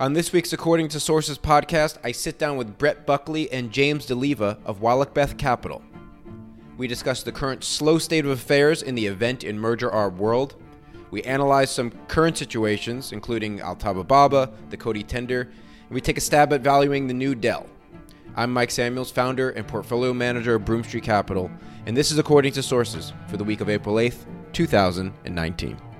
On this week's According to Sources podcast, I sit down with Brett Buckley and James Dileva of Wallachbeth Capital. We discuss the current slow state of affairs in the event and merger arb world. We analyze some current situations, including Altaba Baba, the Coty tender, and we take a stab at valuing the new Dell. I'm Mike Samuels, founder and portfolio manager of Broome Street Capital, and this is According to Sources for the week of April 8th, 2019.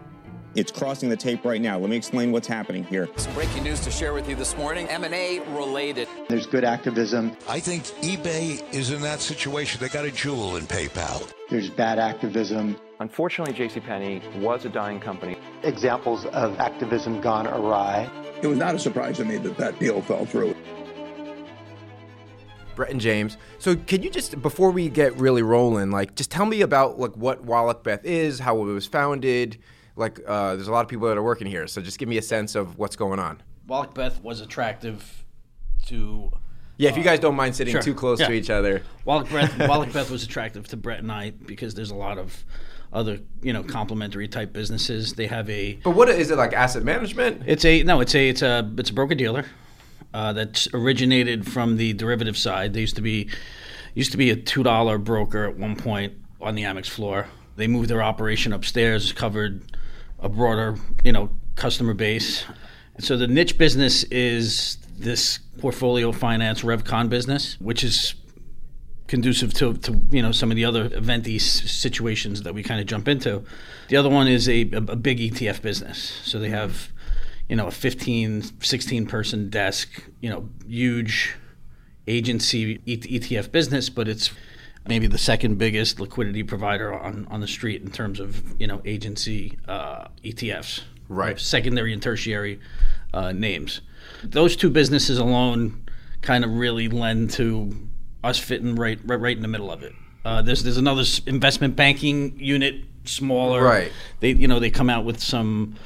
It's crossing the tape right now. Let me explain what's happening here. Some breaking news to share with you this morning. M&A related. There's good activism. I think eBay is in that situation. They got a jewel in PayPal. There's bad activism. Unfortunately, JCPenney was a dying company. Examples of activism gone awry. It was not a surprise to me that that deal fell through. Brett and James. So, can you just before we get really rolling, like, just tell me about like what Wallachbeth is, how it was founded, like uh, there's a lot of people that are working here, so just give me a sense of what's going on. Wallachbeth was attractive to. Yeah, if you guys don't mind sitting sure. too close Yeah. to each other. Wallachbeth, Wallachbeth was attractive to Brett and I because there's a lot of other, you know, complementary type businesses. They have a. But what is it like asset management? It's a no. It's a it's a it's a broker dealer uh, that's originated from the derivative side. They used to be used to be a two dollar broker at one point on the Amex floor. They moved their operation upstairs, covered a broader you know customer base. And so the niche business is this portfolio finance RevCon business, which is conducive to, to you know some of the other eventy situations that we kind of jump into. The other one is a, a, big ETF business. So they have you know a 15 16 person desk, you know, huge agency ETF business, but it's maybe the second biggest liquidity provider on, on the street in terms of you know agency uh, ETFs, Right. Secondary and tertiary uh, names. Those two businesses alone kind of really lend to us fitting right right, right in the middle of it. Uh, there's there's another investment banking unit, smaller. Right. They you know they come out with some.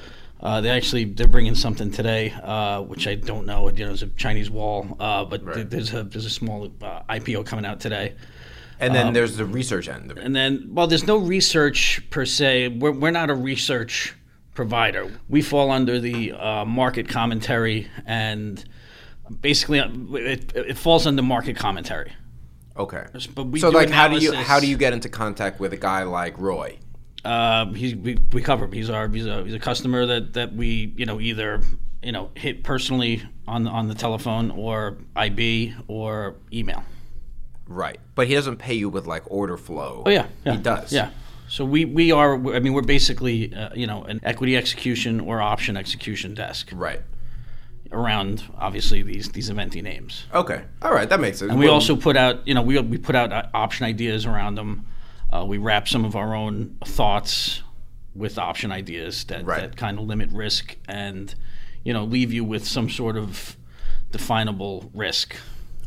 Uh, they actually they're bringing something today, uh, which I don't know. You know, it's a Chinese wall, uh, but th- there's a there's a small uh, IPO coming out today. And then there's the research end of it. And then, well, there's no research per se. We're, we're not a research provider. We fall under the uh, market commentary, and basically, uh, it, it falls under market commentary. Okay. But we so like, how do you how do you get into contact with a guy like Roy? Uh, he's, we, we cover him. He's our he's a, he's a customer that, that we you know either you know hit personally on on the telephone or IB or email. Right. But he doesn't pay you with like order flow. Oh yeah, yeah. He does. Yeah. So we, we are. I mean, we're basically uh, you know an equity execution or option execution desk Right. around obviously these these eventy names. Okay. All right. That makes sense. And we Well, also put out you know we we put out uh, option ideas around them. Uh, we wrap some of our own thoughts with option ideas that, Right. that kind of limit risk and you know leave you with some sort of definable risk.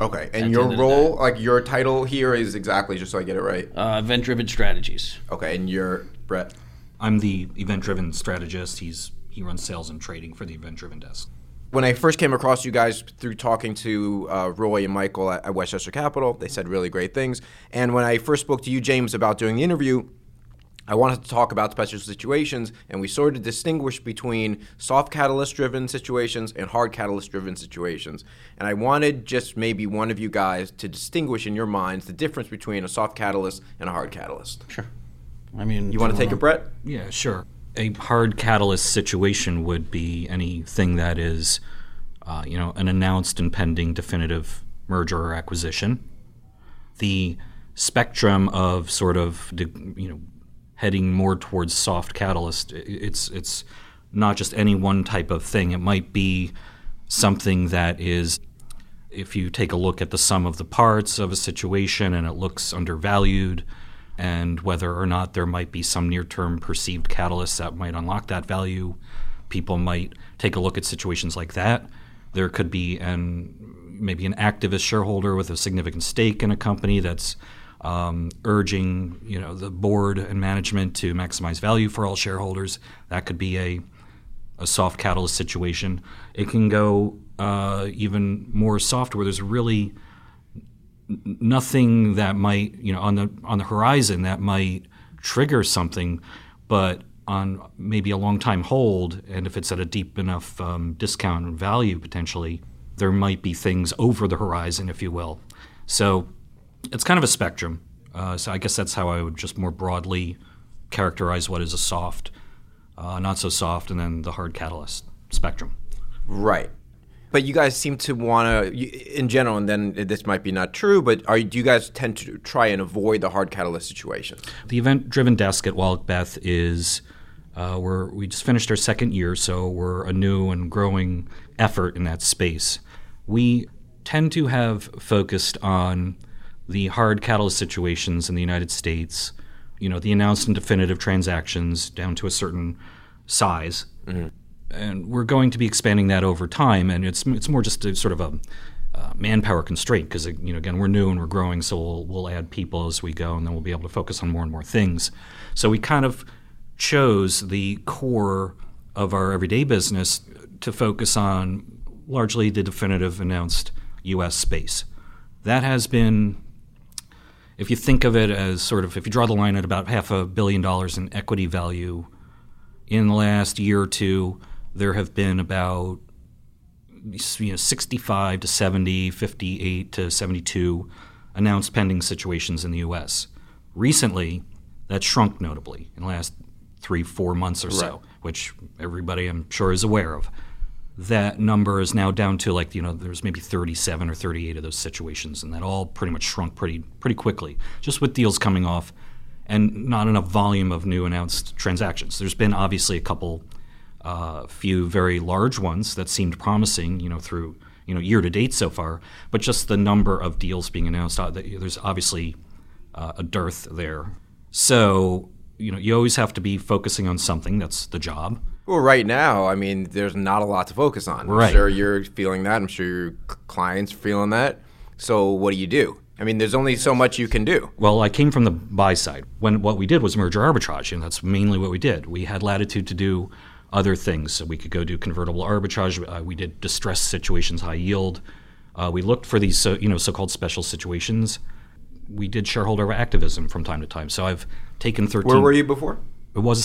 Okay. at And your end of the role, like your title here, is exactly just so I get it right. Uh, event driven strategies. Okay. And you're Brett. I'm the event-driven strategist. He's he runs sales and trading for the event-driven desk. when I first came across you guys through talking to uh, Roy and Michael at, at Westchester Capital, they said really great things. And when I first spoke to you, James, about doing the interview, I wanted to talk about special situations, and we sort of distinguish between soft catalyst driven situations and hard catalyst driven situations. And I wanted just maybe one of you guys to distinguish in your minds the difference between a soft catalyst and a hard catalyst. Sure. I mean, You want to take it, Brett? Yeah, sure. A hard catalyst situation would be anything that is, uh, you know, an announced and pending definitive merger or acquisition. The spectrum of sort of, you know, heading more towards soft catalyst. It's it's not just any one type of thing. It might be something that is, if you take a look at the sum of the parts of a situation and it looks undervalued, and whether or not there might be some near-term perceived catalyst that might unlock that value, people might take a look at situations like that. There could be an maybe an activist shareholder with a significant stake in a company that's um, urging you know the board and management to maximize value for all shareholders. That could be a a soft catalyst situation. It can go uh, even more soft where there's really nothing that might you know on the on the horizon that might trigger something, but on maybe a long time hold, and if it's at a deep enough um, discount and value potentially, there might be things over the horizon, if you will. So it's kind of a spectrum. Uh, so I guess that's how I would just more broadly characterize what is a soft, uh, not so soft, and then the hard catalyst spectrum. Right. But you guys seem to want to, in general, and then this might be not true, but are do you guys tend to try and avoid the hard catalyst situations? The event-driven desk at Wallachbeth is uh, we're we just finished our second year, so we're a new and growing effort in that space. We tend to have focused on the hard catalyst situations in the United States. You know, the announced and definitive transactions down to a certain size. Mm-hmm and we're going to be expanding that over time. And it's it's more just a sort of a uh, manpower constraint because you know again we're new and we're growing, so we'll we'll add people as we go, and then we'll be able to focus on more and more things. So we kind of chose the core of our everyday business to focus on largely the definitive announced U.S. space. That has been if you think of it as sort of if you draw the line at about half a billion dollars in equity value in the last year or two, there have been about you know 65 to 70, 58 to 72 announced pending situations in the U.S. Recently, that shrunk notably in the last three, four months or right. so, which everybody I'm sure is aware of. That number is now down to like you know there's maybe 37 or 38 of those situations, and that all pretty much shrunk pretty pretty quickly, just with deals coming off, and not enough volume of new announced transactions. There's been obviously a couple uh, few very large ones that seemed promising, you know, through you know year to date so far. But just the number of deals being announced, uh, there's obviously uh, a dearth there. So you know, you always have to be focusing on something. That's the job. Well, right now, I mean, there's not a lot to focus on. Right. I'm sure you're feeling that. I'm sure your clients are feeling that. So what do you do? I mean, there's only so much you can do. Well, I came from the buy side. When what we did was merger arbitrage, and that's mainly what we did. We had latitude to do other things. So we could go do convertible arbitrage. Uh, we did distressed situations, high yield. Uh, we looked for these, so, you know, so-called special situations. We did shareholder activism from time to time. So I've taken 13. Where were you before? It was a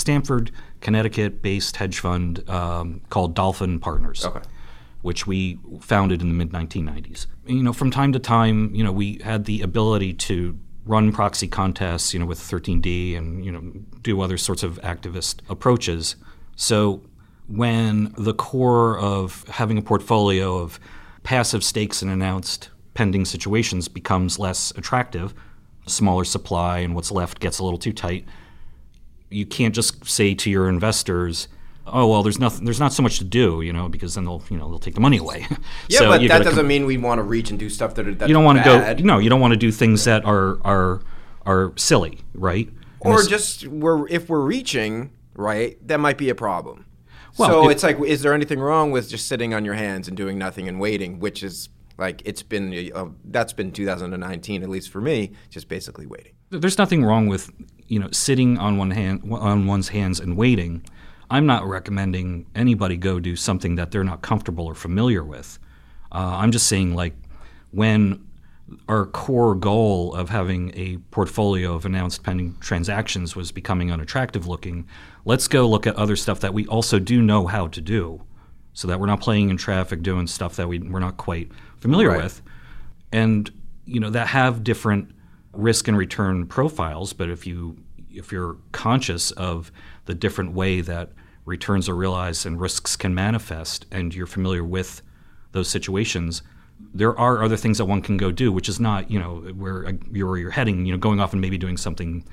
Stamford, Connecticut-based hedge fund um, called Dolphin Partners. Okay. Which we founded in the mid 1990s. You know, from time to time, you know, we had the ability to run proxy contests, you know, with 13D and you know do other sorts of activist approaches. So when the core of having a portfolio of passive stakes and announced pending situations becomes less attractive, smaller supply and what's left gets a little too tight, you can't just say to your investors, "Oh well, there's nothing, there's not so much to do," you know, because then they'll, you know, they'll take the money away. Yeah, so but that doesn't com- mean we want to reach and do stuff that are that's you don't want to go. No, you don't want to do things that are are are silly, right? or just we're if we're reaching right, that might be a problem. Well, so it, it's like, is there anything wrong with just sitting on your hands and doing nothing and waiting, which is like it's been uh, that's been 2019 at least for me, just basically waiting. There's nothing wrong with you know sitting on one hand on one's hands and waiting. I'm not recommending anybody go do something that they're not comfortable or familiar with. Uh, I'm just saying like when our core goal of having a portfolio of announced pending transactions was becoming unattractive looking, let's go look at other stuff that we also do know how to do so that we're not playing in traffic doing stuff that we, we're not quite familiar right. with. And you know that have different risk and return profiles, but if you if you're conscious of the different way that returns are realized and risks can manifest and you're familiar with those situations, there are other things that one can go do, which is not, you know, where you're, you're heading, you know, going off and maybe doing something,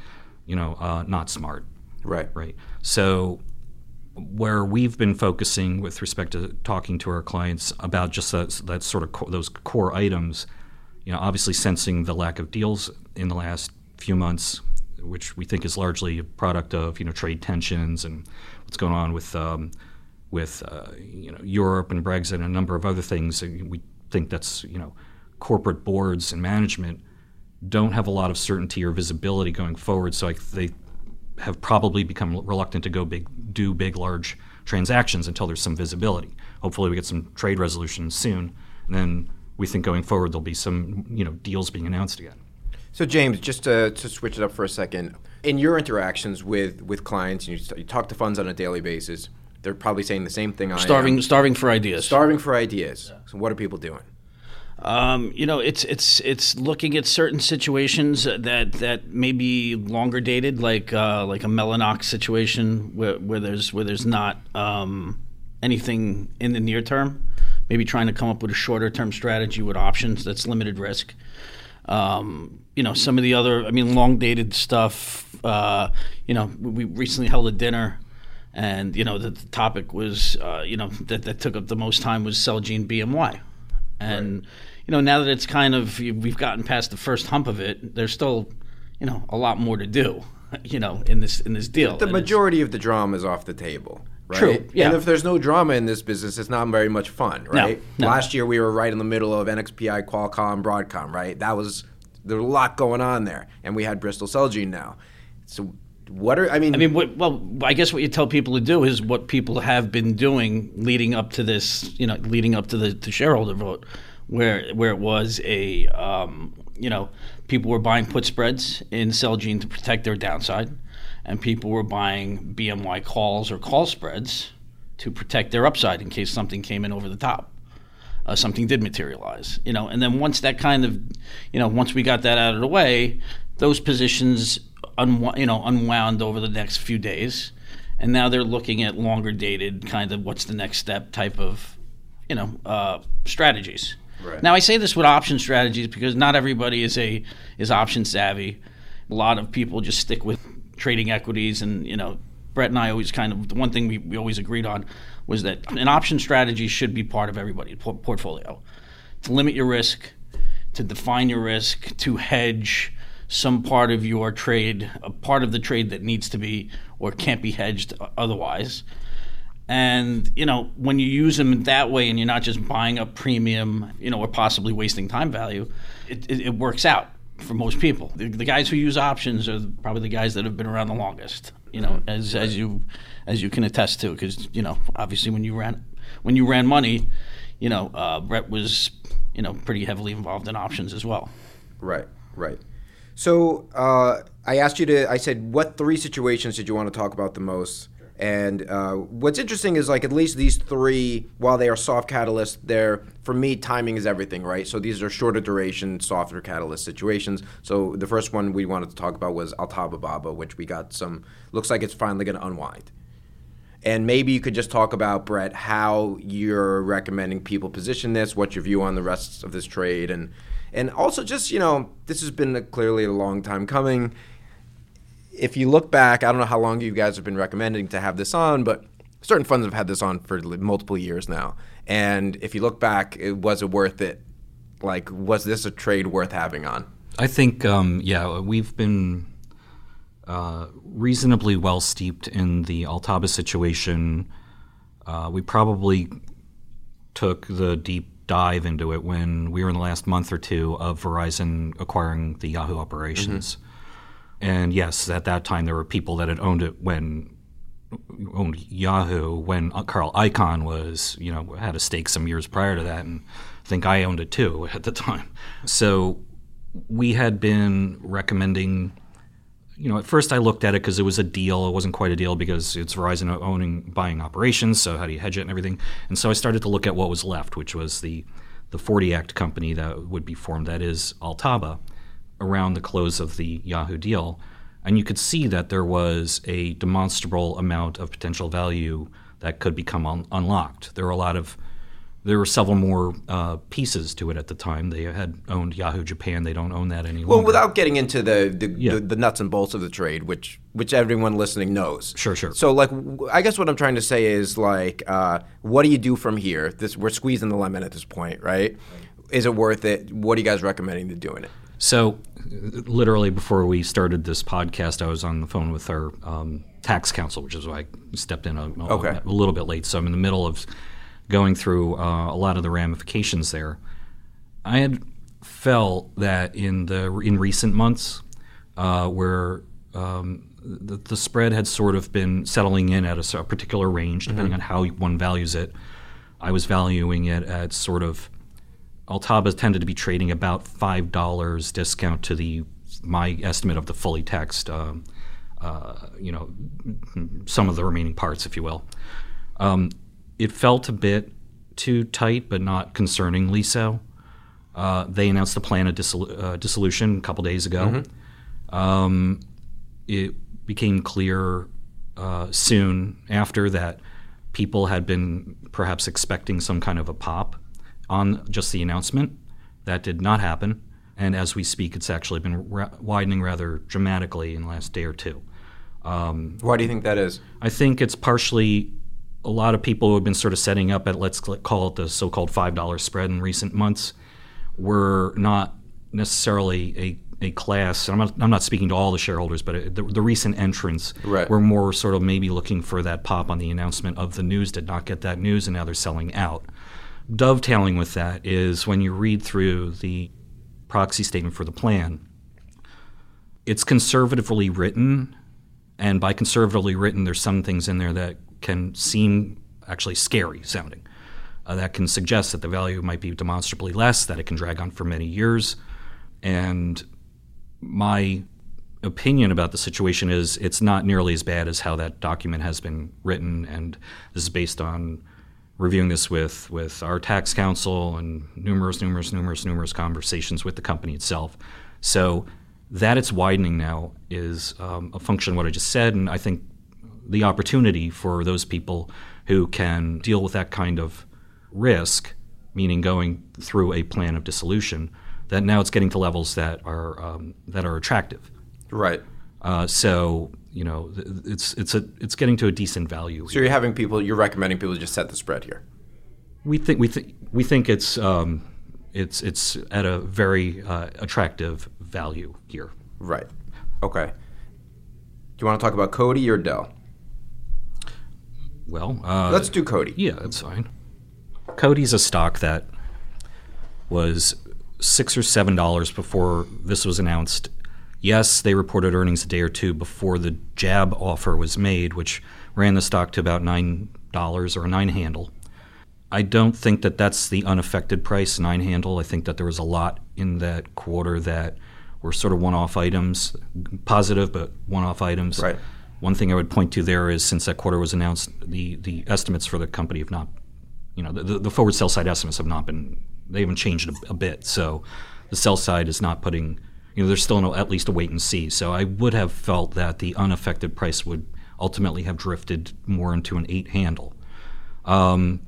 you know, uh, not smart. Right. Right. So where we've been focusing with respect to talking to our clients about just that, that sort of co- those core items, you know, obviously sensing the lack of deals in the last few months, which we think is largely a product of you know trade tensions and what's going on with um, with uh, you know Europe and Brexit and a number of other things. We think that's you know corporate boards and management don't have a lot of certainty or visibility going forward. So I, they have probably become reluctant to go big, do big, large transactions until there's some visibility. Hopefully, we get some trade resolution soon, and then we think going forward there'll be some you know deals being announced again. So James, just to, to switch it up for a second, in your interactions with with clients, you, you talk to funds on a daily basis. They're probably saying the same thing. I Starving, am. starving for ideas. starving for ideas. So what are people doing? Um, you know, it's it's it's looking at certain situations that that may be longer dated, like uh, like a Mellanox situation where, where there's where there's not um, anything in the near term. Maybe trying to come up with a shorter term strategy with options that's limited risk. Um, you know, some of the other, I mean, long dated stuff. Uh, you know, we recently held a dinner and you know the, the topic was uh, you know that, that took up the most time was Celgene BMY, and right. you know now that it's kind of we've gotten past the first hump of it, there's still you know a lot more to do, you know in this in this deal. The majority of the drama is off the table. Right? True. Yeah. And if there's no drama in this business, it's not very much fun, right? No, no. Last year we were right in the middle of NXPI, Qualcomm, Broadcom, right? That was there was a lot going on there, and we had Bristol Celgene now. So what are I mean? I mean, what, well, I guess what you tell people to do is what people have been doing leading up to this, you know, leading up to the, the shareholder vote, where where it was a, um, you know, people were buying put spreads in Celgene to protect their downside, and people were buying BMY calls or call spreads to protect their upside in case something came in over the top. Uh, something did materialize, you know, and then once that kind of, you know, once we got that out of the way, those positions unwound, you know, unwound over the next few days, and now they're looking at longer dated kind of what's the next step type of, you know, uh, strategies. Right. Now I say this with option strategies because not everybody is a is option savvy. A lot of people just stick with trading equities, and you know, Brett and I always kind of the one thing we, we always agreed on was that an option strategy should be part of everybody's portfolio to limit your risk, to define your risk, to hedge some part of your trade, a part of the trade that needs to be or can't be hedged otherwise. And you know, when you use them that way, and you're not just buying up premium, you know, or possibly wasting time value, it, it, it works out for most people. The, the, guys who use options are probably the guys that have been around the longest. You know, as as you as you can attest to, because you know, obviously when you ran when you ran money, you know, uh, Brett was you know pretty heavily involved in options as well. Right, right. So uh, I asked you to. I said, what three situations did you want to talk about the most? And uh, what's interesting is like at least these three, while they are soft catalysts, they're for me timing is everything, right? So these are shorter duration, softer catalyst situations. So the first one we wanted to talk about was Altaba Baba, which we got some. Looks like it's finally going to unwind. And maybe you could just talk about Brett how you're recommending people position this, what's your view on the rest of this trade, and and also just you know this has been a, clearly a long time coming if you look back, I don't know how long you guys have been recommending to have this on, but certain funds have had this on for multiple years now. And if you look back, it, was it worth it? Like, was this a trade worth having on? I think, um, yeah, we've been uh, reasonably well steeped in the Altaba situation. Uh, we probably took the deep dive into it when we were in the last month or two of Verizon acquiring the Yahoo operations. Mm-hmm. And yes, at that time there were people that had owned it when owned Yahoo when Carl Icahn was, you know, had a stake some years prior to that, and I think I owned it too at the time. So we had been recommending. You know, at first I looked at it because it was a deal. It wasn't quite a deal because it's Verizon owning buying operations. So how do you hedge it and everything? And so I started to look at what was left, which was the the 40 Act company that would be formed. That is Altaba around the close of the Yahoo deal. And you could see that there was a demonstrable amount of potential value that could become un- unlocked. There were a lot of, there were several more uh, pieces to it at the time. They had owned Yahoo Japan. They don't own that anymore. Well, without getting into the the, Yeah. the the nuts and bolts of the trade, which which everyone listening knows. Sure, sure. So, like, I guess what I'm trying to say is like, uh, what do you do from here? This we're squeezing the lemon at this point, right? Is it worth it? What are you guys recommending to doing it? So, literally before we started this podcast, I was on the phone with our um, tax counsel, which is why I stepped in a, a- Okay. a little bit late. So I'm in the middle of going through uh, a lot of the ramifications there. I had felt that in the in recent months, uh, where um, the, the spread had sort of been settling in at a particular range, depending on how one values it. I was valuing it at sort of Altaba tended to be trading about five dollars discount to the my estimate of the fully taxed, um, uh, you know, some of the remaining parts, if you will. Um, it felt a bit too tight, but not concerningly so. Uh, they announced the plan of uh, dissolution a couple days ago. Um, it became clear uh, soon after that people had been perhaps expecting some kind of a pop on just the announcement. That did not happen. And as we speak, it's actually been ra- widening rather dramatically in the last day or two. Um, Why do you think that is? I think it's partially a lot of people who have been sort of setting up at let's call it the so-called five dollar spread in recent months were not necessarily a, a class. And I'm not, I'm not speaking to all the shareholders, but the, the recent entrants Right. were more sort of maybe looking for that pop on the announcement of the news. Did not get that news, and now they're selling out. Dovetailing with that is when you read through the proxy statement for the plan, it's conservatively written, and by conservatively written, there's some things in there that can seem actually scary sounding. Uh, that can suggest that the value might be demonstrably less, that it can drag on for many years. And my opinion about the situation is it's not nearly as bad as how that document has been written. And this is based on reviewing this with, with our tax counsel and numerous, numerous, numerous, numerous conversations with the company itself. So that it's widening now is um, a function of what I just said. And I think the opportunity for those people who can deal with that kind of risk, meaning going through a plan of dissolution, that now it's getting to levels that are um, that are attractive. Right. Uh, so you know, it's it's a it's getting to a decent value. So you're having people, you're recommending people to just set the spread here. We think we think we think it's um, it's it's at a very uh, attractive value here. Right. Okay. Do you want to talk about Coty or Dell? Well, uh, Let's do Coty. Yeah, that's fine. Coty's a stock that was six or seven dollars before this was announced. Yes, they reported earnings a day or two before the JAB offer was made, which ran the stock to about nine dollars or a nine handle. I don't think that that's the unaffected price, nine handle. I think that there was a lot in that quarter that were sort of one-off items, positive but one-off items. Right. One thing I would point to there is since that quarter was announced, the the estimates for the company have not, you know, the, the forward sell side estimates have not been, they haven't changed a, a bit. So the sell side is not putting, you know, there's still no, at least a wait and see. So I would have felt that the unaffected price would ultimately have drifted more into an eight handle. Um,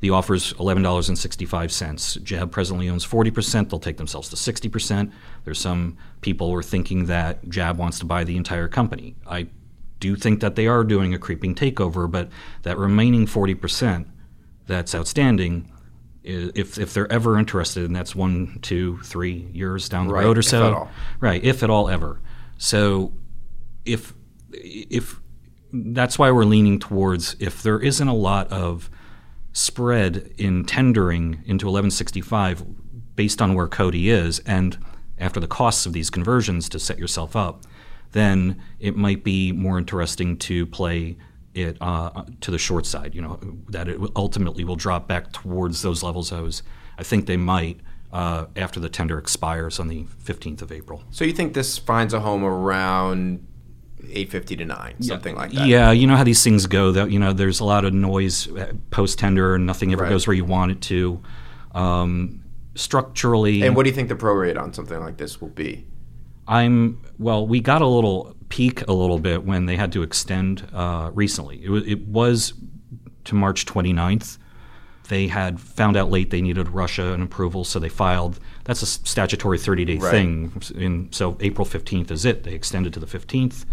the offer is $11.65. JAB presently owns 40%. They'll take themselves to 60%. There's some people who are thinking that JAB wants to buy the entire company. I do think that they are doing a creeping takeover, but that remaining 40% that's outstanding, if, if they're ever interested, and that's one, two, three years down the Right, road or so. Right, if at all ever. So if if that's why we're leaning towards if there isn't a lot of spread in tendering into 1165 based on where Coty is and after the costs of these conversions to set yourself up, then it might be more interesting to play it uh, to the short side. You know that it ultimately will drop back towards those levels. I was, I think they might uh, after the tender expires on the 15th of April. So you think this finds a home around 850 to 9, something like that? Yeah, you know how these things go. That you know, there's a lot of noise post tender, and nothing ever Right. goes where you want it to. Um, structurally, And what do you think the pro rate on something like this will be? I'm well. We got a little peak a little bit when they had to extend uh, recently. It was, it was to March 29th. They had found out late they needed Russia an approval, so they filed. That's a statutory 30 day Right. thing. In, so April 15th is it. They extended to the 15th.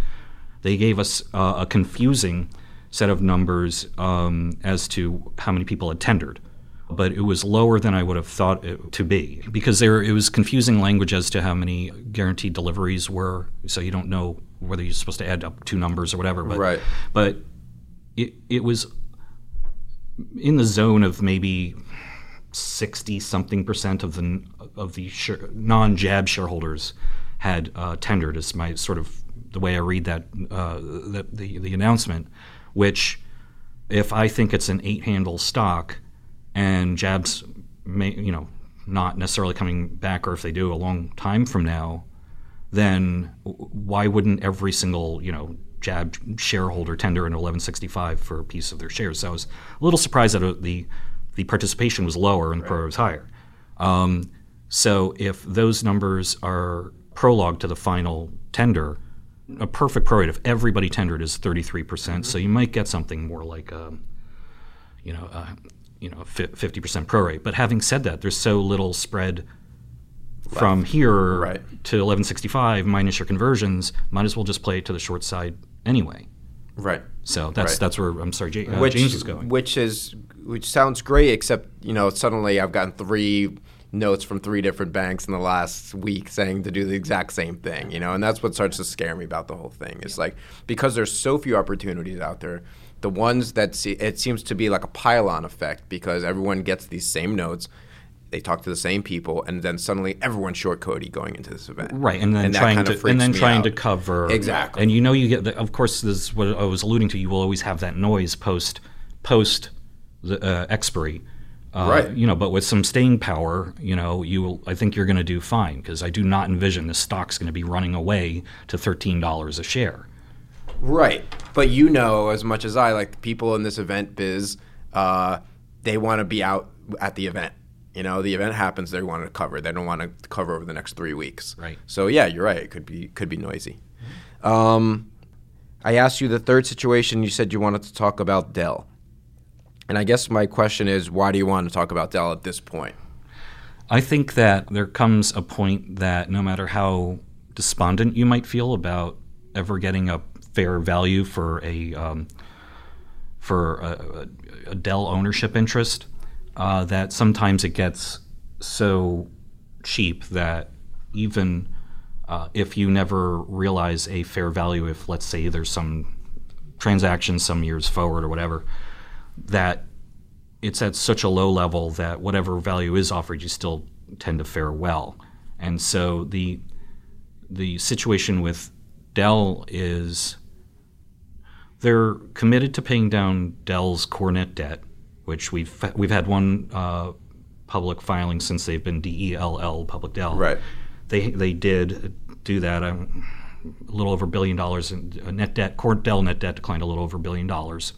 They gave us uh, a confusing set of numbers um, as to how many people had tendered but it was lower than I would have thought it to be because there it was confusing language as to how many guaranteed deliveries were. So you don't know whether you're supposed to add up two numbers or whatever. But Right. but it it was in the zone of maybe sixty something percent of the of the share, non-JAB shareholders had uh, tendered. Is my sort of the way I read that uh, the, the the announcement, which if I think it's an eight-handle stock and Jabs, may, you know, not necessarily coming back, or if they do a long time from now, then why wouldn't every single you know JAB shareholder tender an 1165 for a piece of their shares? So I was a little surprised that uh, the the participation was lower and the pro rata was higher. Um, so if those numbers are prologue to the final tender, a perfect pro rate if everybody tendered is 33%. percent So you might get something more like a, you know, a, you know, 50% pro rate. But having said that, there's so little spread from here Right. to 1165 minus your conversions. Might as well just play it to the short side anyway. Right. So that's Right. that's where I'm sorry, J- uh, which James is going. Which is which sounds great, except you know suddenly I've gotten three notes from three different banks in the last week saying to do the exact same thing. You know, and that's what starts to scare me about the whole thing. It's like because there's so few opportunities out there. The ones that see, it seems to be like a pile-on effect because everyone gets these same notes, they talk to the same people, and then suddenly everyone's short Coty going into this event. Right, and then that trying to and then trying out. to cover Exactly. And you know, you get the, of course. This is what I was alluding to. You will always have that noise post post the uh, expiry, uh, Right. You know, but with some staying power, you know, you will. I think you're going to do fine because I do not envision the stock's going to be running away to thirteen dollars a share. Right. But you know as much as I, like the people in this event biz, uh, they want to be out at the event. You know, the event happens, they want to cover. They don't want to cover over the next three weeks. Right. So yeah, you're right. It could be could be noisy. Um, I asked you the third situation. You said you wanted to talk about Dell, and I guess my question is, why do you want to talk about Dell at this point? I think that there comes a point that no matter how despondent you might feel about ever getting a fair value for a um, for a, a, Dell ownership interest, uh, that sometimes it gets so cheap that even uh, if you never realize a fair value, if let's say there's some transaction some years forward or whatever, that it's at such a low level that whatever value is offered, you still tend to fare well. And so the the situation with Dell is they're committed to paying down Dell's core net debt, which we've we've had one uh, public filing since they've been DELL public Dell. Right. They they did do that. Um, a little over a billion dollars in uh, net debt. Core Dell net debt declined a little over a billion dollars.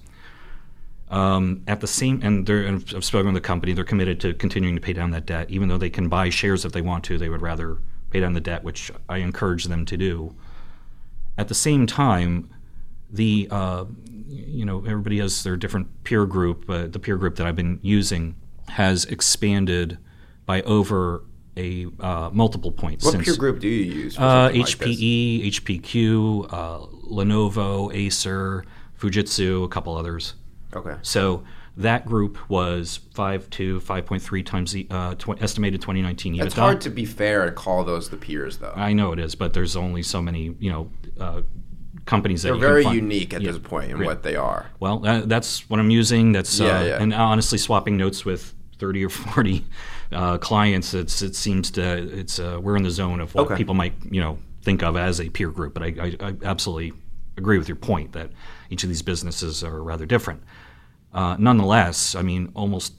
Um, at the same, and they're, and I've spoken with the company. They're committed to continuing to pay down that debt, even though they can buy shares if they want to. They would rather pay down the debt, which I encourage them to do. At the same time, the uh, you know everybody has their different peer group. Uh, the peer group that I've been using has expanded by over a uh, multiple points. What since, peer group do you use? For uh, like? HPE, HPQ, uh, Lenovo, Acer, Fujitsu, a couple others. Okay. So that group was 5.2, 5.3 times the uh, tw- estimated 2019 EBITDA. It's hard to be fair and call those the peers, though. I know it is, but there's only so many, you know, uh, companies that They're you can very unique at Yeah. this point in Yeah. what they are. Well, uh, that's what I'm using. That's uh, Yeah, yeah. and honestly, swapping notes with 30 or 40 uh, clients, it's it seems to it's uh, we're in the zone of what Okay. people might you know think of as a peer group. But I, I, I absolutely agree with your point that each of these businesses are rather different. Uh, nonetheless, I mean, almost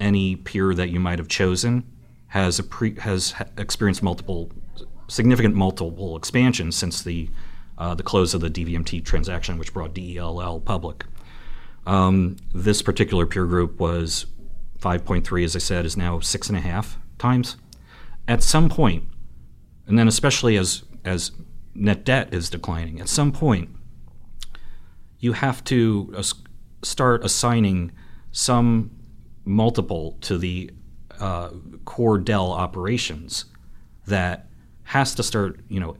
any peer that you might have chosen has a pre, has experienced multiple significant multiple expansions since the uh, the close of the DVMT transaction, which brought DELL public. Um, this particular peer group was 5.3, as I said, is now six and a half times. At some point, and then especially as as net debt is declining, at some point, you have to start assigning some multiple to the uh, core Dell operations that has to start, you know,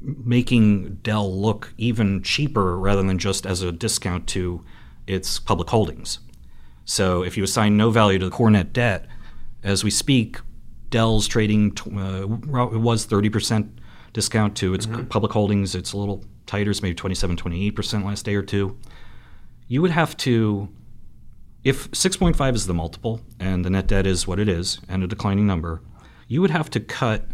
making Dell look even cheaper rather than just as a discount to its public holdings. So if you assign no value to the core net debt, as we speak, Dell's trading uh, it was 30% discount to its public holdings. It's a little tighter, it's maybe 27, 28% last day or two. You would have to, if 6.5 is the multiple and the net debt is what it is and a declining number, you would have to cut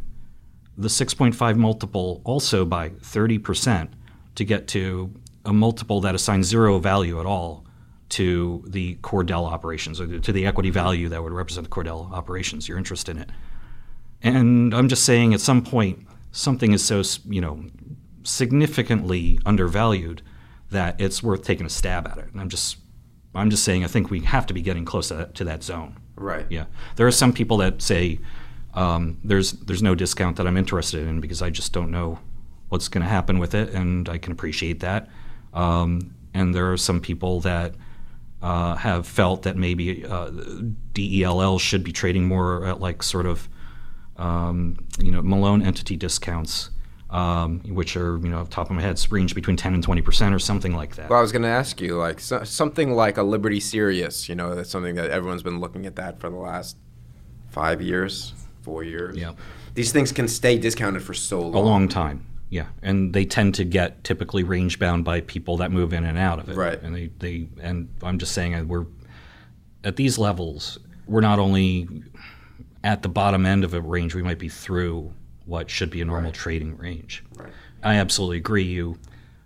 the 6.5 multiple also by 30% to get to a multiple that assigns zero value at all to the core Dell operations or to the equity value that would represent the core Dell operations, your interest in it. And I'm just saying at some point, something is so you know significantly undervalued that it's worth taking a stab at it. And I'm just I'm just saying I think we have to be getting close to that, to that zone. Right. Yeah. There are some people that say um, there's there's no discount that I'm interested in because I just don't know what's going to happen with it, and I can appreciate that. Um, and there are some people that uh, have felt that maybe uh, DELL should be trading more at like sort of um, you know Malone entity discounts, um, which are you know top of my head range between 10 and 20 percent or something like that. Well, I was going to ask you, like so, something like a Liberty Sirius. You know, that's something that everyone's been looking at that for the last five years, four years. Yeah. These things can stay discounted for so long. a long time. Yeah, and they tend to get typically range bound by people that move in and out of it. Right. And they, they and I'm just saying uh, we're at these levels. We're not only at the bottom end of a range, we might be through what should be a normal trading range. Right. I absolutely agree. You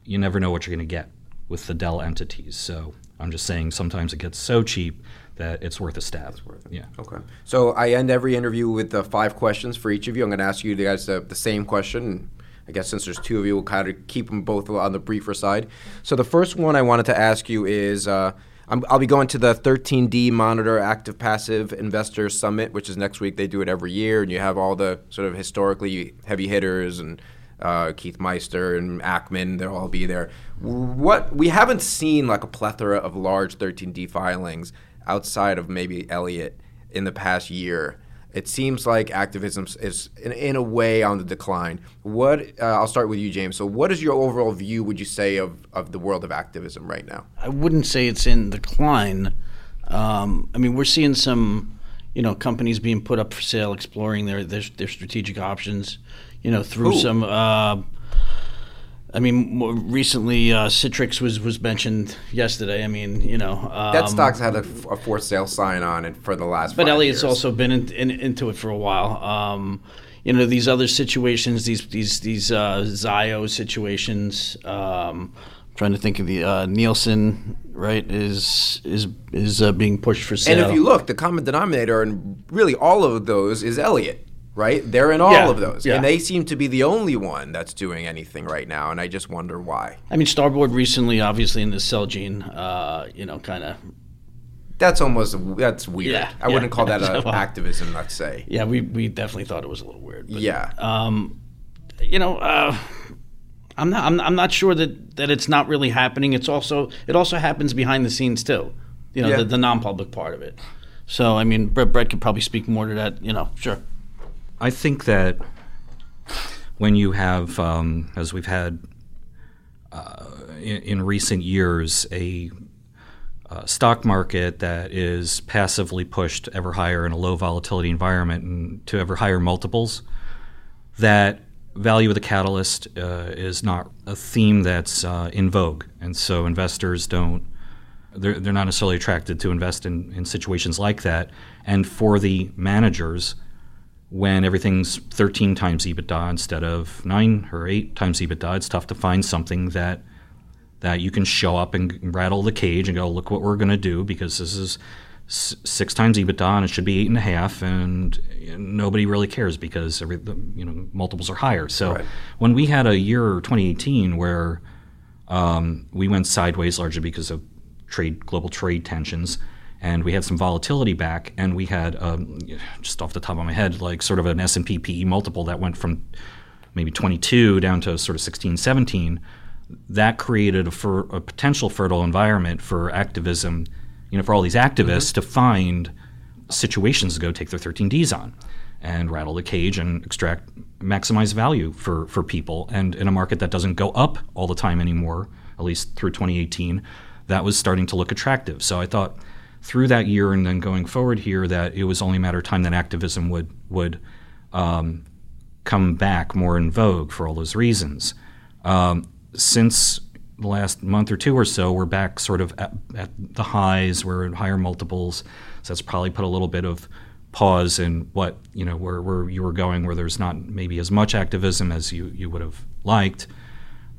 you never know what you're going to get with the Dell entities. So I'm just saying sometimes it gets so cheap that it's worth a stab. It's worth it. Yeah. Okay. So I end every interview with uh, five questions for each of you. I'm going to ask you guys the, the same question. I guess since there's two of you, we'll kind of keep them both on the briefer side. So the first one I wanted to ask you is uh, I'm, I'll be going to the 13D Monitor Active Passive Investor Summit, which is next week. They do it every year, and you have all the sort of historically heavy hitters and uh, Keith Meister and Ackman. They'll all be there. What we haven't seen like a plethora of large 13D filings outside of maybe Elliott in the past year. It seems like activism is, in, in a way, on the decline. What uh, I'll start with you, James. So, what is your overall view? Would you say of, of the world of activism right now? I wouldn't say it's in decline. Um, I mean, we're seeing some, you know, companies being put up for sale, exploring their their, their strategic options. You know, through Who? some. Uh, I mean, more recently, uh, Citrix was was mentioned yesterday. I mean, you know, um, that stock's had a, f- a for sale sign on it for the last. But five Elliott's years. also been in, in, into it for a while. Um, you know these other situations, these these these uh, Zio situations. Um, I'm trying to think of the uh, Nielsen, right? Is is is uh, being pushed for sale. And if you look, the common denominator in really all of those is Elliott, right? They're in all Yeah, of those, yeah. and they seem to be the only one that's doing anything right now. And I just wonder why. I mean, Starboard recently, obviously in the Celgene, uh, you know, kind of. That's almost that's weird. Yeah, I wouldn't call that a Well, activism. Let's say. Yeah, we we definitely thought it was a little weird. But, Yeah. Um, you know, uh, I'm not I'm, I'm not sure that, that it's not really happening. It's also it also happens behind the scenes too. You know, Yeah. the, the non-public part of it. So I mean, Brett, Brett could probably speak more to that. You know, sure. I think that when you have, um, as we've had uh, in, in recent years, a uh, stock market that is passively pushed ever higher in a low volatility environment and to ever higher multiples, that value of the catalyst uh, is not a theme that's uh, in vogue. And so investors don't, they're, they're not necessarily attracted to invest in, in situations like that. And for the managers, when everything's 13 times EBITDA instead of 9 or 8 times EBITDA, it's tough to find something that that you can show up and rattle the cage and go, look what we're going to do because this is s- six times EBITDA and it should be eight and a half, and nobody really cares because every the, you know multiples are higher. So Right. when we had a year 2018 where um, we went sideways largely because of trade global trade tensions and we had some volatility back and we had um, just off the top of my head like sort of an S&P PE multiple that went from maybe 22 down to sort of 16 17 that created a, fer- a potential fertile environment for activism you know for all these activists to find situations to go take their 13Ds on and rattle the cage and extract maximize value for for people. And in a market that doesn't go up all the time anymore at least through 2018 that was starting to look attractive. So i thought through that year and then going forward here that it was only a matter of time that activism would would um, come back more in vogue for all those reasons um, since the last month or two or so, we're back sort of at, at the highs. We're at higher multiples. So that's probably put a little bit of pause in what you know where, where you were going, where there's not maybe as much activism as you, you would have liked.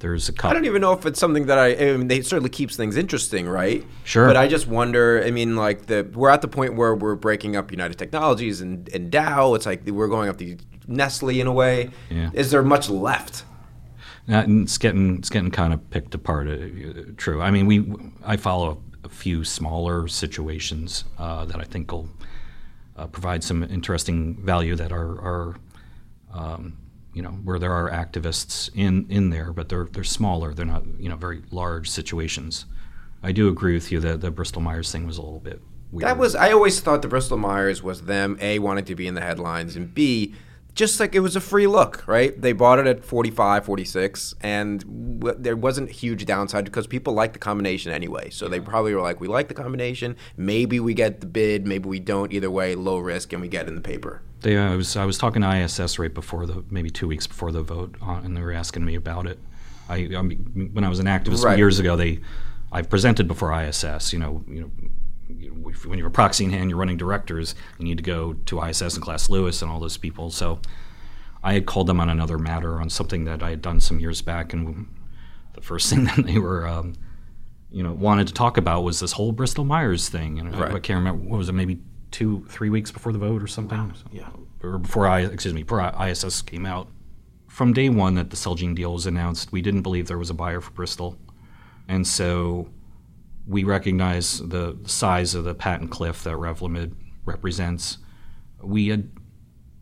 There's a couple. I don't even know if it's something that I. I mean, it certainly keeps things interesting, right? Sure. But I just wonder. I mean, like the we're at the point where we're breaking up United Technologies and, and Dow. It's like we're going up the Nestle in a way. Yeah. Is there much left? Uh, it's getting it's getting kind of picked apart. Uh, uh, true. I mean, we I follow a, few smaller situations uh, that I think will uh, provide some interesting value that are are um, you know where there are activists in in there, but they're they're smaller. They're not you know very large situations. I do agree with you that the Bristol Myers thing was a little bit weird. That was I always thought the Bristol Myers was them a wanting to be in the headlines and b just like it was a free look, right? They bought it at 45, 46, and w- there wasn't huge downside because people like the combination anyway. So they probably were like, we like the combination. Maybe we get the bid, maybe we don't. Either way, low risk, and we get in the paper. They, I was I was talking to ISS right before the maybe two weeks before the vote, uh, and they were asking me about it. I, I mean, when I was an activist Right. years ago, they I presented before ISS. You know, you know, you know, if- when you have a proxy in hand, you're running directors. You need to go to ISS and Glass Lewis and all those people. So I had called them on another matter on something that I had done some years back, and the first thing that they were. Um, you know, wanted to talk about was this whole Bristol Myers thing, and I- I can't remember what was it, maybe two, three weeks before the vote or something. Yeah, or before I, excuse me, before ISS came out. From day one that the Celgene deal was announced, we didn't believe there was a buyer for Bristol, and so we recognize the size of the patent cliff that Revlimid represents. We had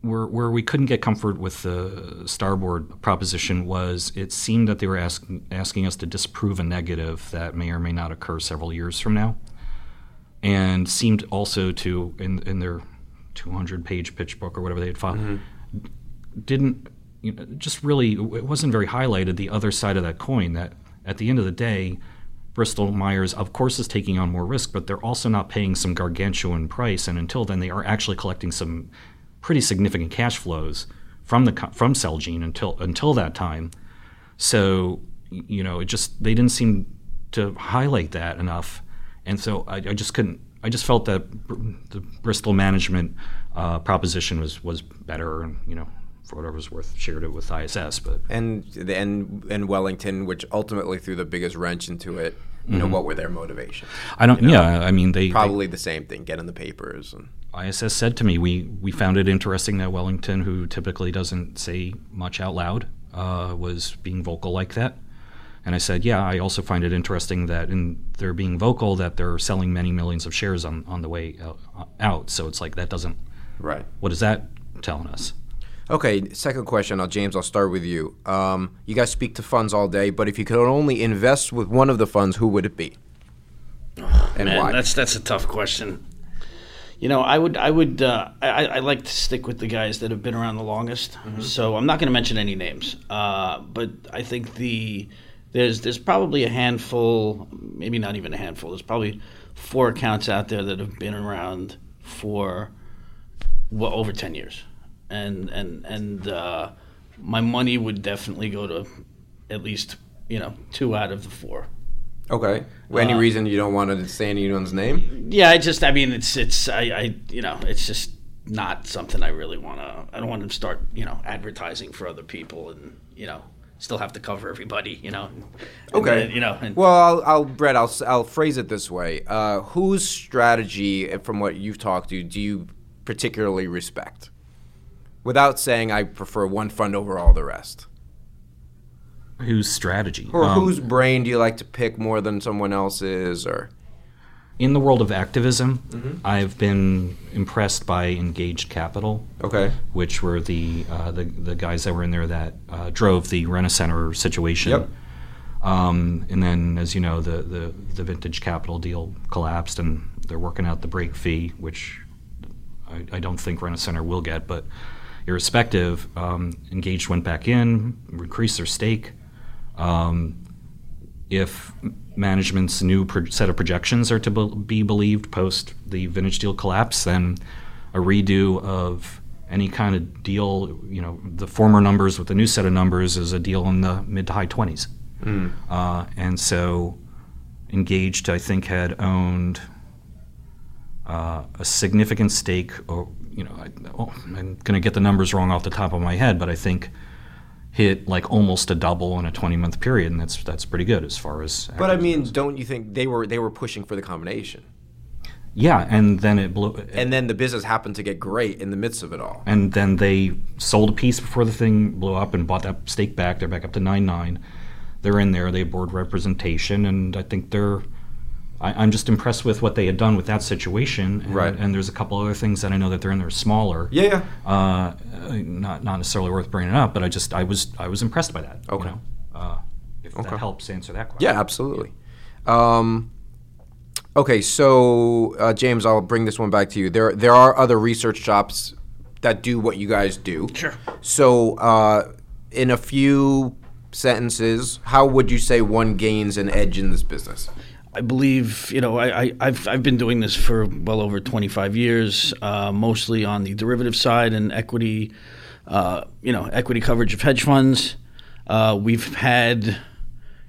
where, where we couldn't get comfort with the Starboard proposition was it seemed that they were ask, asking us to disprove a negative that may or may not occur several years from now, and seemed also to in in their 200 page pitch book or whatever they had filed mm-hmm. didn't you know, just really it wasn't very highlighted the other side of that coin that at the end of the day Bristol Myers of course is taking on more risk but they're also not paying some gargantuan price and until then they are actually collecting some pretty significant cash flows from the from Celgene until until that time. So you know it just they didn't seem to highlight that enough and so I, I just couldn't I just felt that br- the Bristol management uh, proposition was was better and you know for whatever was worth shared it with ISS but And and and Wellington, which ultimately threw the biggest wrench into it. You know, Mhm. what were their motivations? I don't know yeah I mean they, they Probably the same thing. Get in the papers and. ISS said to me, we, we found it interesting that Wellington, who typically doesn't say much out loud, uh, was being vocal like that. And I said, yeah, I also find it interesting that in they're being vocal, that they're selling many millions of shares on, on the way out, out. So it's like that doesn't. Right. What is that telling us? Okay, second question. Now, James, I'll start with you. Um, you guys speak to funds all day, but if you could only invest with one of the funds, who would it be? And Man, why? that's that's a tough question. You know, I would I would uh, I, I like to stick with the guys that have been around the longest. So I'm not going to mention any names, uh, but I think the there's there's probably a handful, maybe not even a handful. There's probably four accounts out there that have been around for well over ten years, and and and uh, my money would definitely go to at least you know two out of the four. Okay. Any Uh, reason you don't want to say anyone's name? Yeah, I just, I mean, it's, it's, I, I, you know, it's just not something I really want to. I don't want to start, you know, advertising for other people, and you know, still have to cover everybody, you know. And Okay. then, you know, and, Well, I'll, I'll Brett, I'll, I'll phrase it this way. Uh, whose strategy, uh, from what you've talked to, do you particularly respect? Without saying I prefer one fund over all the rest. Whose strategy? Or Um, whose brain do you like to pick more than someone else's? Or in the world of activism, Mhm. I've been impressed by Engaged Capital. Okay. Which were the uh, the, the guys that were in there that uh, drove the Rent-A-Center situation. Yep. Um, and then, as you know, the, the the Vintage Capital deal collapsed, and they're working out the break fee, which I, I don't think Rent-A-Center will get. But irrespective, um, Engaged went back in, increased their stake. Um, if management's new pro- set of projections are to be- be believed post the vintage deal collapse, then a redo of any kind of deal, you know, the former numbers with the new set of numbers is a deal in the mid to high 20s. Mm. Uh, and so Engaged, I think, had owned uh, a significant stake, or, you know, I, oh, I'm going to get the numbers wrong off the top of my head, but I think hit like almost a double in a 20 month period, and that's that's pretty good as far as. But I mean, don't you think they were they were pushing for the combination? Yeah, and then it blew. And then the business happened to get great in the midst of it all. and then they sold a piece before the thing blew up and bought that stake back. They're back up to nine nine. They're in there. They board representation, and I think they're. I, I'm just impressed with what they had done with that situation. And, Right. And there's a couple other things that I know that they're in there smaller. Yeah, yeah. Uh, not not necessarily worth bringing up, but I just I was I was impressed by that. Okay. You know? uh, if Okay. that helps answer that question. Yeah, absolutely. Um, okay, so uh, James, I'll bring this one back to you. There, there are other research shops that do what you guys do. Sure. So, uh, in a few sentences, how would you say one gains an edge in this business? I believe you know I, I I've I've been doing this for well over 25 years, uh, mostly on the derivative side and equity, uh, you know, equity coverage of hedge funds. Uh, we've had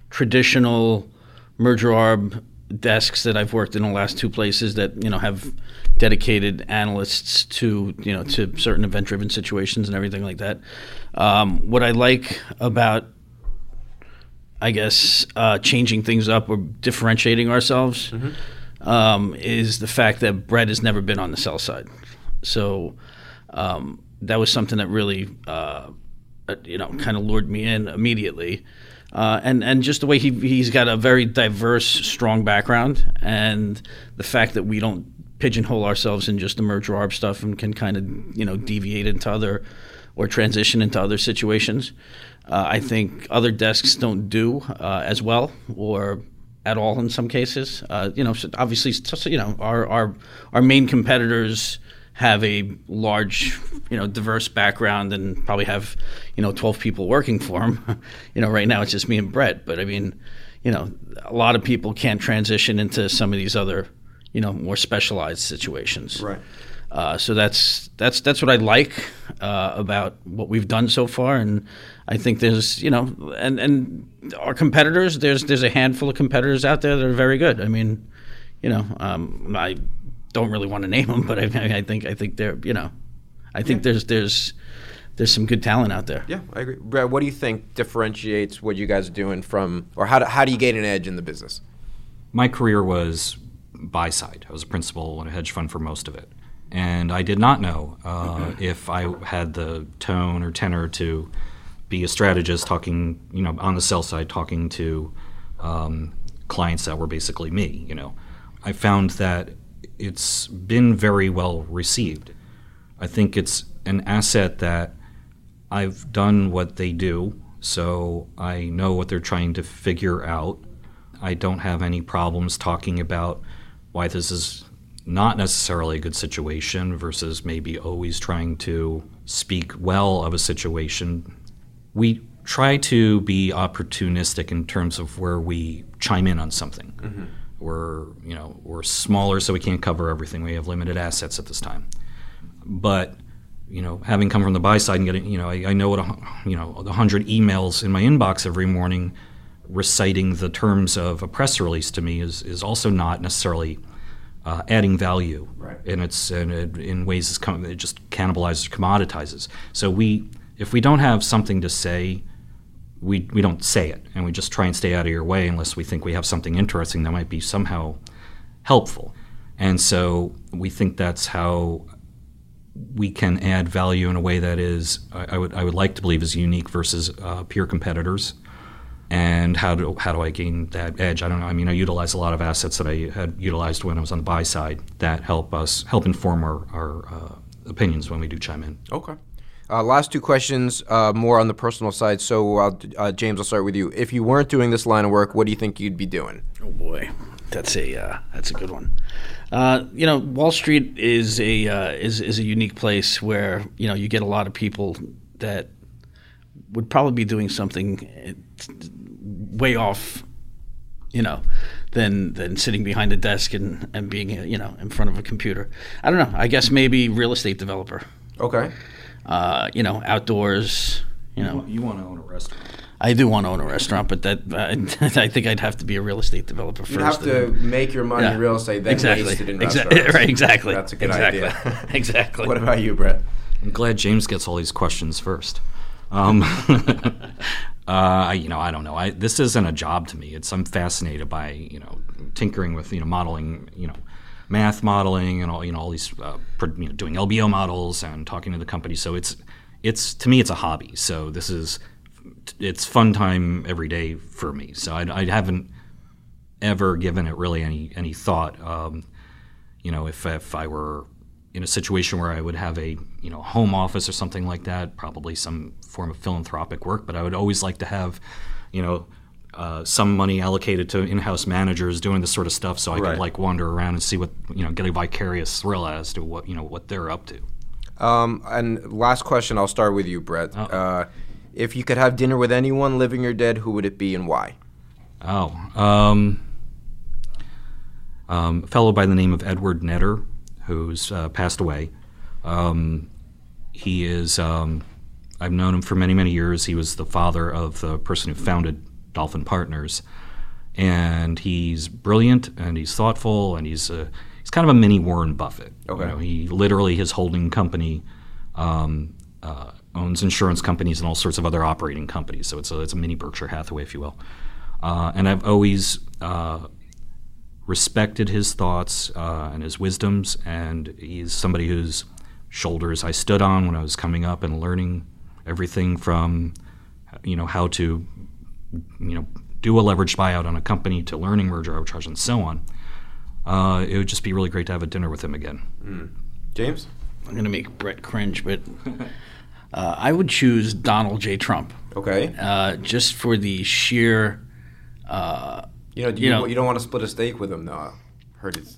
traditional merger arb desks that I've worked in the last two places that you know have dedicated analysts to you know to certain event-driven situations and everything like that. Um, what I like about I guess, uh, changing things up or differentiating ourselves um, is the fact that Brett has never been on the sell side. So um, that was something that really, uh, uh, you know, kind of lured me in immediately. Uh, and, and just the way he, he's got a very diverse, strong background, and the fact that we don't pigeonhole ourselves in just the merger arb stuff and can kind of, you know, deviate into other or transition into other situations. Uh, I think other desks don't do uh, as well or at all in some cases. Uh, you know, so obviously, so- you know, our, our our main competitors have a large, you know, diverse background and probably have, you know, 12 people working for them. you know, right now it's just me and Brett, but I mean, you know, a lot of people can't transition into some of these other, you know, more specialized situations. Right. Uh, so that's that's that's what I like uh, about what we've done so far, and I think there's you know, and and our competitors there's there's a handful of competitors out there that are very good. I mean, you know, um, I don't really want to name them, but I, I think I think they're you know, I think there's there's there's some good talent out there. Yeah, I agree. Brett, what do you think differentiates what you guys are doing from, or how do, how do you gain an edge in the business? my career was buy side. I was a principal in a hedge fund for most of it. And I did not know uh, if I had the tone or tenor to be a strategist talking, you know, on the sell side, talking to um, clients that were basically me, you know. I found that it's been very well received. I think it's an asset that I've done what they do, so I know what they're trying to figure out. I don't have any problems talking about why this is not necessarily a good situation versus maybe always trying to speak well of a situation. We try to be opportunistic in terms of where we chime in on something. Mm-hmm. We're, you know, we're smaller so we can't cover everything. We have limited assets at this time. But you know, having come from the buy side and getting, you know, I, I know what, a, you know, the hundred emails in my inbox every morning reciting the terms of a press release to me is, is also not necessarily uh, adding value. Right. And it's and it, in ways it's com- it just cannibalizes, commoditizes. So we, if we don't have something to say, we we don't say it, and we just try and stay out of your way unless we think we have something interesting that might be somehow helpful. And so we think that's how we can add value in a way that is, I, I would, I would like to believe, is unique versus uh, peer competitors. And how do how do I gain that edge? I don't know. I mean, I utilize a lot of assets that I had utilized when I was on the buy side that help us help inform our, our uh, opinions when we do chime in. Okay. Uh, last two questions, uh, more on the personal side. So, uh, uh, James, I'll start with you. If you weren't doing this line of work, what do you think you'd be doing? Oh boy, that's a uh, that's a good one. Uh, you know, Wall Street is a uh, is is a unique place where you know you get a lot of people that would probably be doing something uh, way off, you know, than than sitting behind a desk and and being uh, you know in front of a computer. I don't know. I guess maybe real estate developer. Okay. Uh, you know, outdoors. You know, You want to own a restaurant? I do want to own a restaurant, but that uh, I think I'd have to be a real estate developer first. You'd have to and- make your money in real estate, then exactly. waste it in Exa- restaurants. right, exactly. That's a good exactly. idea. exactly. What about you, Brett? I'm glad James gets all these questions first. Um, uh, you know, I don't know. I, this isn't a job to me. It's I'm fascinated by you know tinkering with you know modeling you know math modeling and all you know all these uh, you know, doing LBO models and talking to the company. So it's it's to me it's a hobby. So this is it's fun time every day for me. So I, I haven't ever given it really any any thought. Um, you know, if if I were in a situation where I would have a you know home office or something like that, probably some form of philanthropic work. But I would always like to have, you know, uh, some money allocated to in-house managers doing this sort of stuff, so I Right. could like wander around and see what you know, get a vicarious thrill as to what you know what they're up to. Um, and last question, I'll start with you, Brett. Uh, if you could have dinner with anyone, living or dead, who would it be and why? Oh, um, um, a fellow by the name of Edward Netter, who's uh, passed away. Um, he is, um, I've known him for many, many years. He was the father of the person who founded Dolphin Partners. And he's brilliant and he's thoughtful and he's a, he's kind of a mini Warren Buffett. Okay. You know, he literally, his holding company um, uh, owns insurance companies and all sorts of other operating companies. So it's a, it's a mini Berkshire Hathaway, if you will. Uh, and I've always uh, respected his thoughts uh, and his wisdoms, and he's somebody whose shoulders I stood on when I was coming up and learning everything from, you know, how to, you know, do a leveraged buyout on a company to learning merger arbitrage and so on. Uh, it would just be really great to have a dinner with him again. James? I'm going to make Brett cringe, but uh, I would choose Donald J. Trump Okay. uh, just for the sheer. You know, do you you, know- you don't want to split a steak with him, though. Heard it's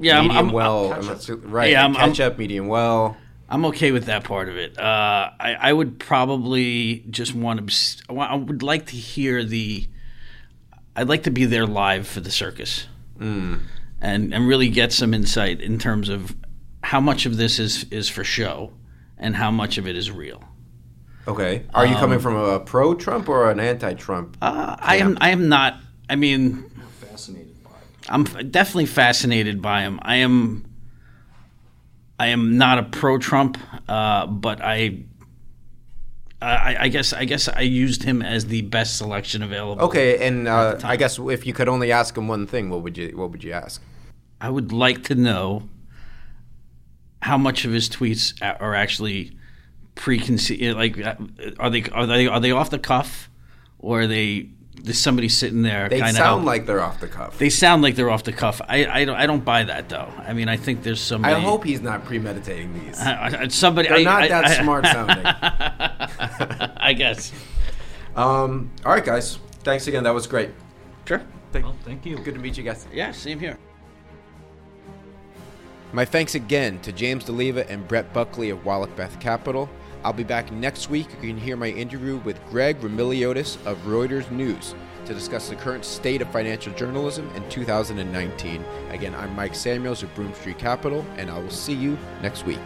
Yeah, I'm, medium I'm, well. I'm not su- right. Yeah, I'm- I'm- ketchup, medium well. I'm okay with that part of it. Uh, I, I would probably just want to. s- I wa- I would like to hear the. I'd like to be there live for the circus, Mm. and and really get some insight in terms of how much of this is is for show, and how much of it is real. Okay. Are you coming from a pro Trump or an anti Trump? Um, Uh, I am. I am not. I mean, Fascinated by it. I'm definitely fascinated by him. I am. I am not a pro Trump, uh, but I, I. I guess. I guess I used him as the best selection available. Okay, and uh, I guess if you could only ask him one thing, what would you what would you ask? I would like to know how much of his tweets are actually preconceived. Like, uh, are they are they are they off the cuff, or are they? There's somebody sitting there. They kind sound of like they're off the cuff. They sound like they're off the cuff. I, I, don't, I don't buy that though. I mean, I think there's somebody. I hope he's not premeditating these. I, I- somebody. They're I, not I- that I- smart sounding. I guess. Um, all right, guys. Thanks again. That was great. Sure. Well, thank you. Good to meet you guys. Yeah. Same here. My thanks again to James Dileva and Brett Buckley of Wallachbeth Capital. I'll be back next week. You can hear my interview with Greg Roumeliotis of Reuters News to discuss the current state of financial journalism in 2019. Again, I'm Mike Samuels of Broome Street Capital, and I will see you next week.